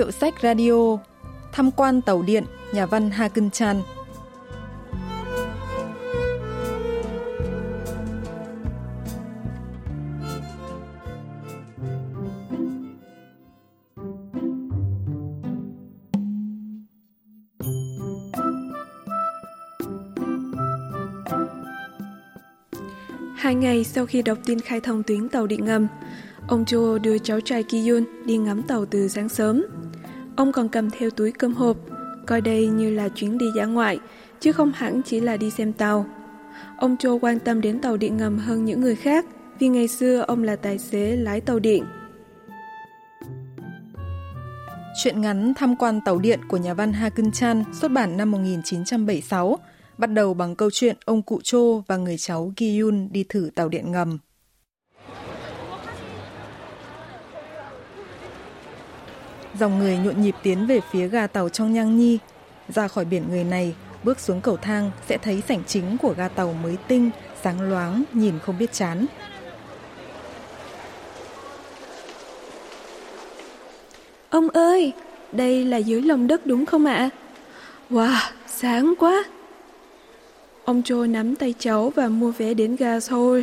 Hiệu sách radio Tham quan tàu điện Nhà văn Ha Chan Hai ngày sau khi đọc tin khai thông tuyến tàu điện ngầm, ông Cho đưa cháu trai Kiyun đi ngắm tàu từ sáng sớm. Ông còn cầm theo túi cơm hộp, coi đây như là chuyến đi dã ngoại, chứ không hẳn chỉ là đi xem tàu. Ông Joe quan tâm đến tàu điện ngầm hơn những người khác, vì ngày xưa ông là tài xế lái tàu điện. Chuyện ngắn tham quan tàu điện của nhà văn Ha Cân Chan xuất bản năm 1976 bắt đầu bằng câu chuyện ông cụ Chô và người cháu Giyun đi thử tàu điện ngầm. Dòng người nhộn nhịp tiến về phía ga tàu trong Nhang Nhi. Ra khỏi biển người này, bước xuống cầu thang sẽ thấy sảnh chính của ga tàu mới tinh, sáng loáng, nhìn không biết chán. Ông ơi, đây là dưới lòng đất đúng không ạ? Wow, sáng quá! Ông trôi nắm tay cháu và mua vé đến ga Seoul.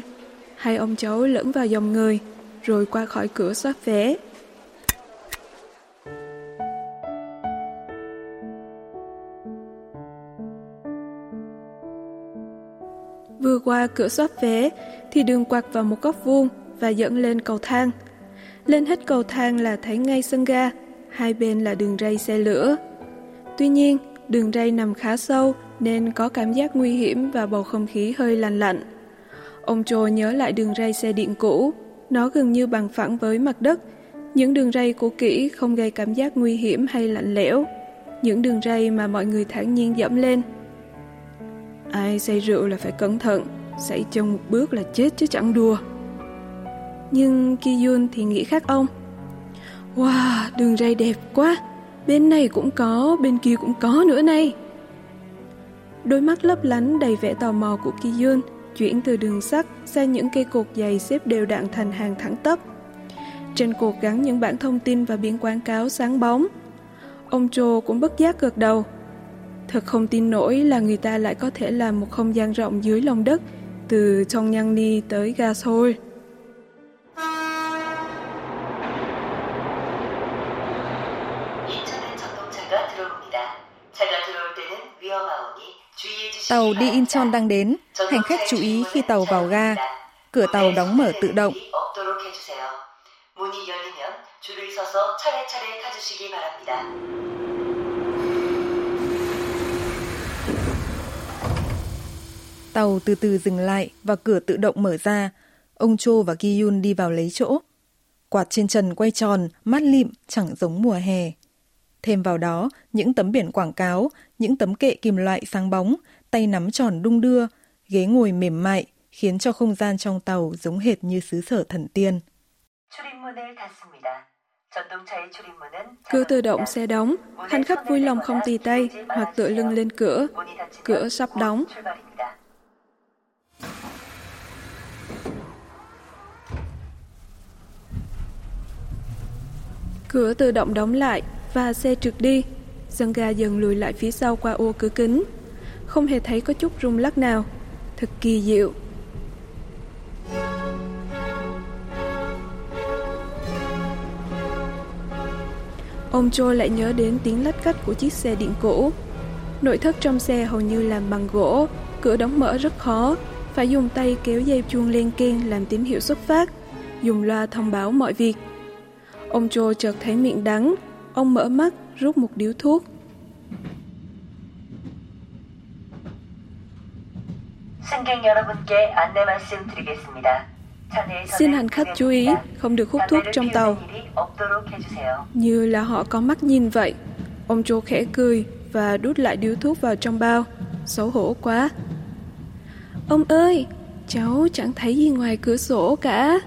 Hai ông cháu lẫn vào dòng người, rồi qua khỏi cửa soát vé. Vừa qua cửa soát vé thì đường quạt vào một góc vuông và dẫn lên cầu thang. Lên hết cầu thang là thấy ngay sân ga, hai bên là đường ray xe lửa. Tuy nhiên, đường ray nằm khá sâu nên có cảm giác nguy hiểm và bầu không khí hơi lạnh lạnh. Ông Trô nhớ lại đường ray xe điện cũ, nó gần như bằng phẳng với mặt đất. Những đường ray cũ kỹ không gây cảm giác nguy hiểm hay lạnh lẽo. Những đường ray mà mọi người thản nhiên dẫm lên. Ai say rượu là phải cẩn thận, xảy chân một bước là chết chứ chẳng đùa. Nhưng Kiyun thì nghĩ khác ông. Wow, đường ray đẹp quá, bên này cũng có, bên kia cũng có nữa này. Đôi mắt lấp lánh đầy vẻ tò mò của Kiyun chuyển từ đường sắt sang những cây cột dày xếp đều đặn thành hàng thẳng tắp. Trên cột gắn những bản thông tin và biển quảng cáo sáng bóng. Ông Trô cũng bất giác gật đầu. Thật không tin nổi là người ta lại có thể làm một không gian rộng dưới lòng đất từ Chongyangni tới ga Tàu đi Incheon đang đến, hành khách chú ý khi tàu vào ga. Cửa tàu đóng mở tự động. Tàu từ từ dừng lại và cửa tự động mở ra. Ông Cho và Kiyun đi vào lấy chỗ. Quạt trên trần quay tròn, mát lịm, chẳng giống mùa hè. Thêm vào đó, những tấm biển quảng cáo, những tấm kệ kim loại sáng bóng, tay nắm tròn đung đưa, ghế ngồi mềm mại, khiến cho không gian trong tàu giống hệt như xứ sở thần tiên. Cửa tự động xe đóng, hành khách vui lòng không tì tay hoặc tựa lưng lên cửa. Cửa sắp đóng. Cửa tự động đóng lại và xe trượt đi. Dân ga dần lùi lại phía sau qua ô cửa kính không hề thấy có chút rung lắc nào. Thật kỳ diệu. Ông Joe lại nhớ đến tiếng lách cách của chiếc xe điện cũ. Nội thất trong xe hầu như làm bằng gỗ, cửa đóng mở rất khó, phải dùng tay kéo dây chuông len keng làm tín hiệu xuất phát, dùng loa thông báo mọi việc. Ông Joe chợt thấy miệng đắng, ông mở mắt rút một điếu thuốc Xin hành khách chú ý, không được hút thuốc trong tàu. Như là họ có mắt nhìn vậy. Ông Joe khẽ cười và đút lại điếu thuốc vào trong bao. Xấu hổ quá. Ông ơi, cháu chẳng thấy gì ngoài cửa sổ cả.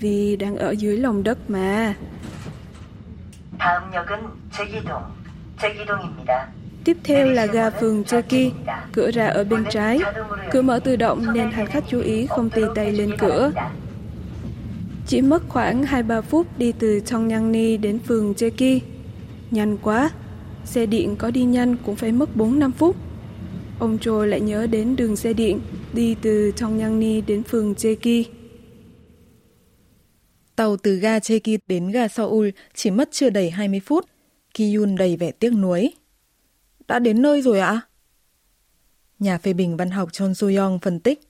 Vì đang ở dưới lòng đất mà. 다음 역은 제기동, 제기동입니다. Tiếp theo là ga phường Turkey, cửa ra ở bên trái. Cửa mở tự động nên hành khách chú ý không tì tay lên cửa. Chỉ mất khoảng 2-3 phút đi từ Chongyangni đến phường Cheki. Nhanh quá, xe điện có đi nhanh cũng phải mất 4-5 phút. Ông Trô lại nhớ đến đường xe điện đi từ Chongyangni đến phường Cheki. Tàu từ ga Cheki đến ga Seoul chỉ mất chưa đầy 20 phút. Kiyun đầy vẻ tiếc nuối. Đã đến nơi rồi ạ? Nhà phê bình văn học Chon Soo Young phân tích.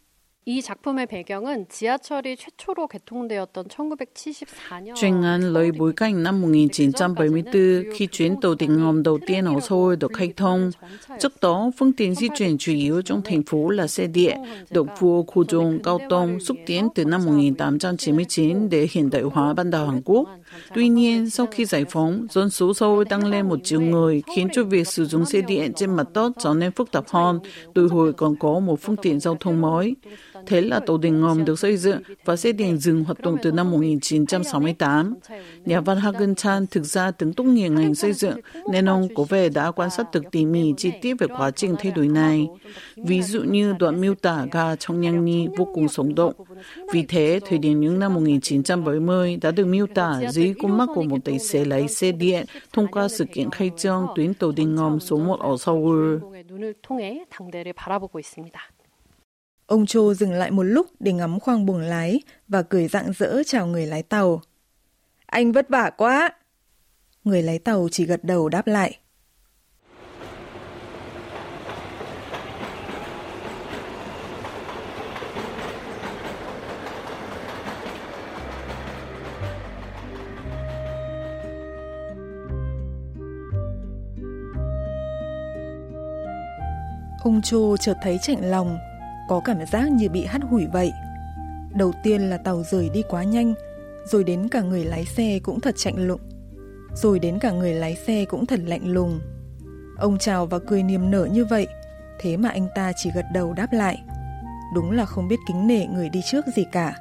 이 작품의 배경은 지하철이 최초로 개통되었던 1974년. Chuyên ngắn lấy bối cảnh năm 1974 khi chuyến tàu điện ngầm đầu tiên ở Seoul được khai thông. Trước đó, phương tiện di chuyển chủ yếu trong thành phố là xe điện, được vua khu dung cao tông xúc tiến từ năm 1899 để hiện đại hóa ban đầu Hàn Quốc. Tuy nhiên, sau khi giải phóng, dân số Seoul tăng lên một triệu người, khiến cho việc sử dụng xe điện trên mặt đất trở nên phức tạp hơn, đòi hỏi còn có một phương tiện giao thông mới. Thế là tàu điện ngầm được xây dựng và xe điện dừng hoạt động từ năm 1968. Nhà văn Hagen Chan thực ra từng tốt nghiệp ngành xây dựng nên ông có vẻ đã quan sát được tỉ mỉ chi tiết về quá trình thay đổi này. Ví dụ như đoạn miêu tả ga trong nhang ni vô cùng sống động. Vì thế, thời điểm những năm 1970 đã được miêu tả dưới con mắt của một tài xế lái xe điện thông qua sự kiện khai trương tuyến tàu điện ngầm số 1 ở Seoul. Ông Chô dừng lại một lúc để ngắm khoang buồng lái và cười rạng rỡ chào người lái tàu. Anh vất vả quá! Người lái tàu chỉ gật đầu đáp lại. Ông Chô chợt thấy chạnh lòng, có cảm giác như bị hắt hủi vậy. Đầu tiên là tàu rời đi quá nhanh, rồi đến cả người lái xe cũng thật chạnh lụng. Rồi đến cả người lái xe cũng thật lạnh lùng. Ông chào và cười niềm nở như vậy, thế mà anh ta chỉ gật đầu đáp lại. Đúng là không biết kính nể người đi trước gì cả.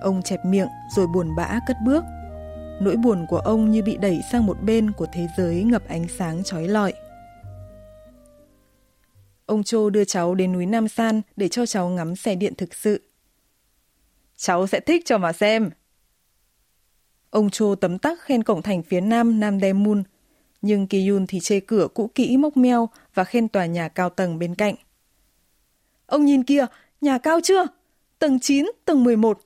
Ông chẹp miệng rồi buồn bã cất bước. Nỗi buồn của ông như bị đẩy sang một bên của thế giới ngập ánh sáng trói lọi. Ông Châu đưa cháu đến núi Nam San để cho cháu ngắm xe điện thực sự. Cháu sẽ thích cho mà xem. Ông Châu tấm tắc khen cổng thành phía nam Nam Demun, nhưng Kiyun thì chê cửa cũ kỹ mốc meo và khen tòa nhà cao tầng bên cạnh. Ông nhìn kìa, nhà cao chưa? Tầng 9, tầng 11.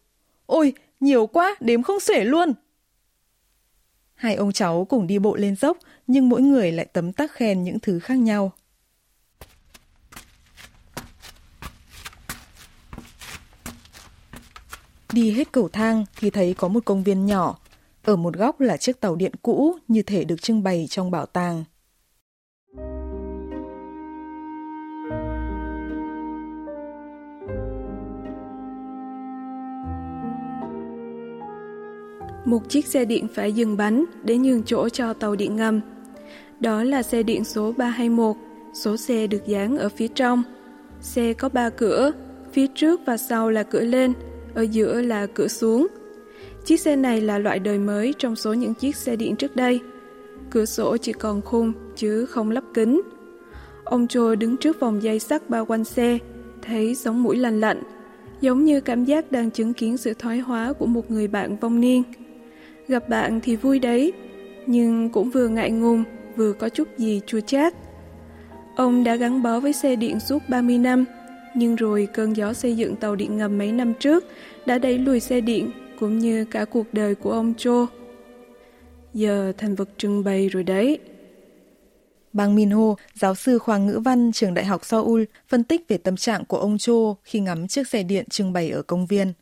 Ôi, nhiều quá, đếm không xuể luôn. Hai ông cháu cùng đi bộ lên dốc, nhưng mỗi người lại tấm tắc khen những thứ khác nhau. Đi hết cầu thang thì thấy có một công viên nhỏ. Ở một góc là chiếc tàu điện cũ như thể được trưng bày trong bảo tàng. Một chiếc xe điện phải dừng bánh để nhường chỗ cho tàu điện ngầm. Đó là xe điện số 321, số xe được dán ở phía trong. Xe có ba cửa, phía trước và sau là cửa lên, ở giữa là cửa xuống. Chiếc xe này là loại đời mới trong số những chiếc xe điện trước đây. Cửa sổ chỉ còn khung chứ không lắp kính. Ông Trôi đứng trước vòng dây sắt bao quanh xe, thấy sống mũi lành lạnh, giống như cảm giác đang chứng kiến sự thoái hóa của một người bạn vong niên. Gặp bạn thì vui đấy, nhưng cũng vừa ngại ngùng, vừa có chút gì chua chát. Ông đã gắn bó với xe điện suốt 30 năm, nhưng rồi cơn gió xây dựng tàu điện ngầm mấy năm trước đã đẩy lùi xe điện cũng như cả cuộc đời của ông Cho. Giờ thành vật trưng bày rồi đấy. Bang Min Ho, giáo sư khoa ngữ văn trường đại học Seoul, phân tích về tâm trạng của ông Cho khi ngắm chiếc xe điện trưng bày ở công viên.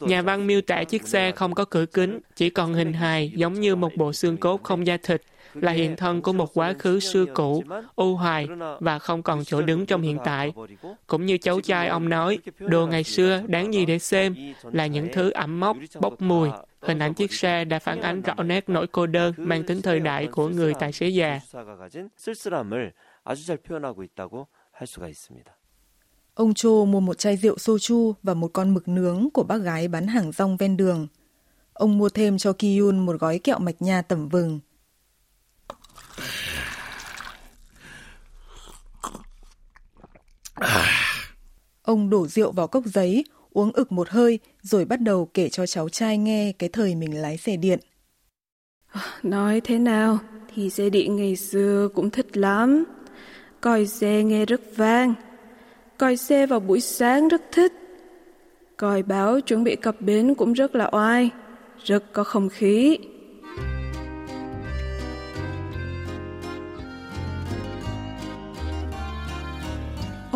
Nhà văn miêu tả chiếc xe không có cửa kính, chỉ còn hình hài giống như một bộ xương cốt không da thịt, là hiện thân của một quá khứ xưa cũ, u hoài và không còn chỗ đứng trong hiện tại. Cũng như cháu trai ông nói, đồ ngày xưa đáng gì để xem là những thứ ẩm mốc, bốc mùi. Hình ảnh chiếc xe đã phản ánh rõ nét nỗi cô đơn mang tính thời đại của người tài xế già. Ông Chô mua một chai rượu soju và một con mực nướng của bác gái bán hàng rong ven đường. Ông mua thêm cho Kiyun một gói kẹo mạch nha tẩm vừng. Ông đổ rượu vào cốc giấy, uống ực một hơi rồi bắt đầu kể cho cháu trai nghe cái thời mình lái xe điện. Nói thế nào thì xe điện ngày xưa cũng thích lắm. Còi xe nghe rất vang. Còi xe vào buổi sáng rất thích. Còi báo chuẩn bị cập bến cũng rất là oai, rất có không khí.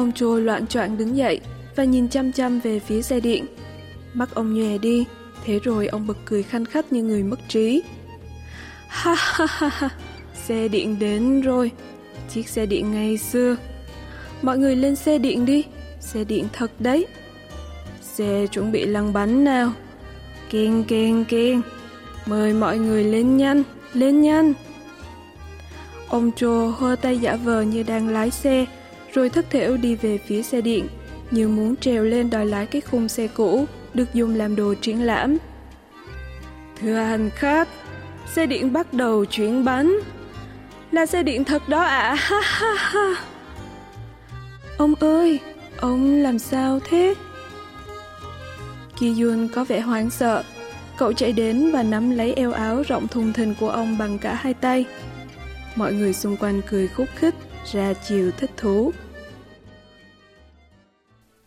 Ông Trôi loạn choạng đứng dậy và nhìn chăm chăm về phía xe điện. Mắt ông nhòe đi, thế rồi ông bật cười khanh khách như người mất trí. Ha ha ha ha, xe điện đến rồi, chiếc xe điện ngày xưa. Mọi người lên xe điện đi, xe điện thật đấy. Xe chuẩn bị lăn bánh nào. Kiên kiên kiên, mời mọi người lên nhanh, lên nhanh. Ông Trô hơ tay giả vờ như đang lái xe, rồi thất thểu đi về phía xe điện, như muốn trèo lên đòi lái cái khung xe cũ được dùng làm đồ triển lãm. Thưa hành khách, xe điện bắt đầu chuyển bánh. Là xe điện thật đó ạ, à. ha ha ha. Ông ơi, ông làm sao thế? Ki-yun có vẻ hoảng sợ. Cậu chạy đến và nắm lấy eo áo rộng thùng thình của ông bằng cả hai tay. Mọi người xung quanh cười khúc khích, ra chiều thích thú.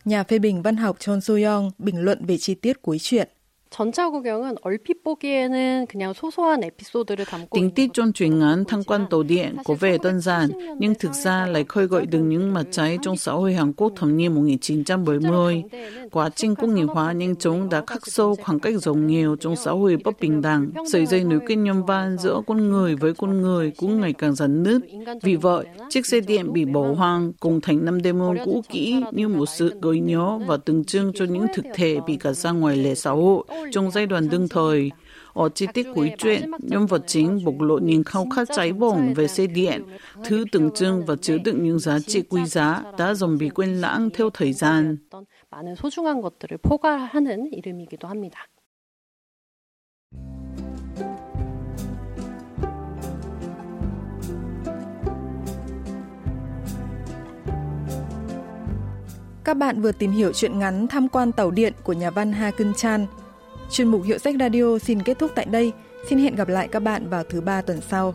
Nhà phê bình văn học Chon Soyoung bình luận về chi tiết cuối truyện. 전차 구경은 얼핏 보기에는 그냥 소소한 에피소드를 담고 Tình tiết trong truyện ngắn Thăng quan tàu điện có vẻ đơn giản, nhưng thực ra lại khơi gợi được những mặt trái trong xã hội Hàn Quốc thập niên 1970. Quá trình công nghiệp hóa nhanh chóng đã khắc sâu khoảng cách rộng nhiều trong xã hội bất bình đẳng. Sợi dây nối kết nhân văn giữa con người với con người cũng ngày càng dần nứt. Vì vậy, chiếc xe điện bị bỏ hoang cùng thành năm demo cũ kỹ như một sự gợi nhớ và tượng trưng cho những thực thể bị gạt ra ngoài lề xã hội trong giai đoạn đương thời, ở chi tiết cuối truyện, nhân vật chính bộc lộ những khao khát cháy bỏng về xe điện, thứ tượng trưng và chứa đựng những giá trị quý giá đã dần bị quên lãng theo thời gian. Các bạn vừa tìm hiểu chuyện ngắn tham quan tàu điện của nhà văn Ha Cưng Chan – Chuyên mục Hiệu sách Radio xin kết thúc tại đây. Xin hẹn gặp lại các bạn vào thứ ba tuần sau.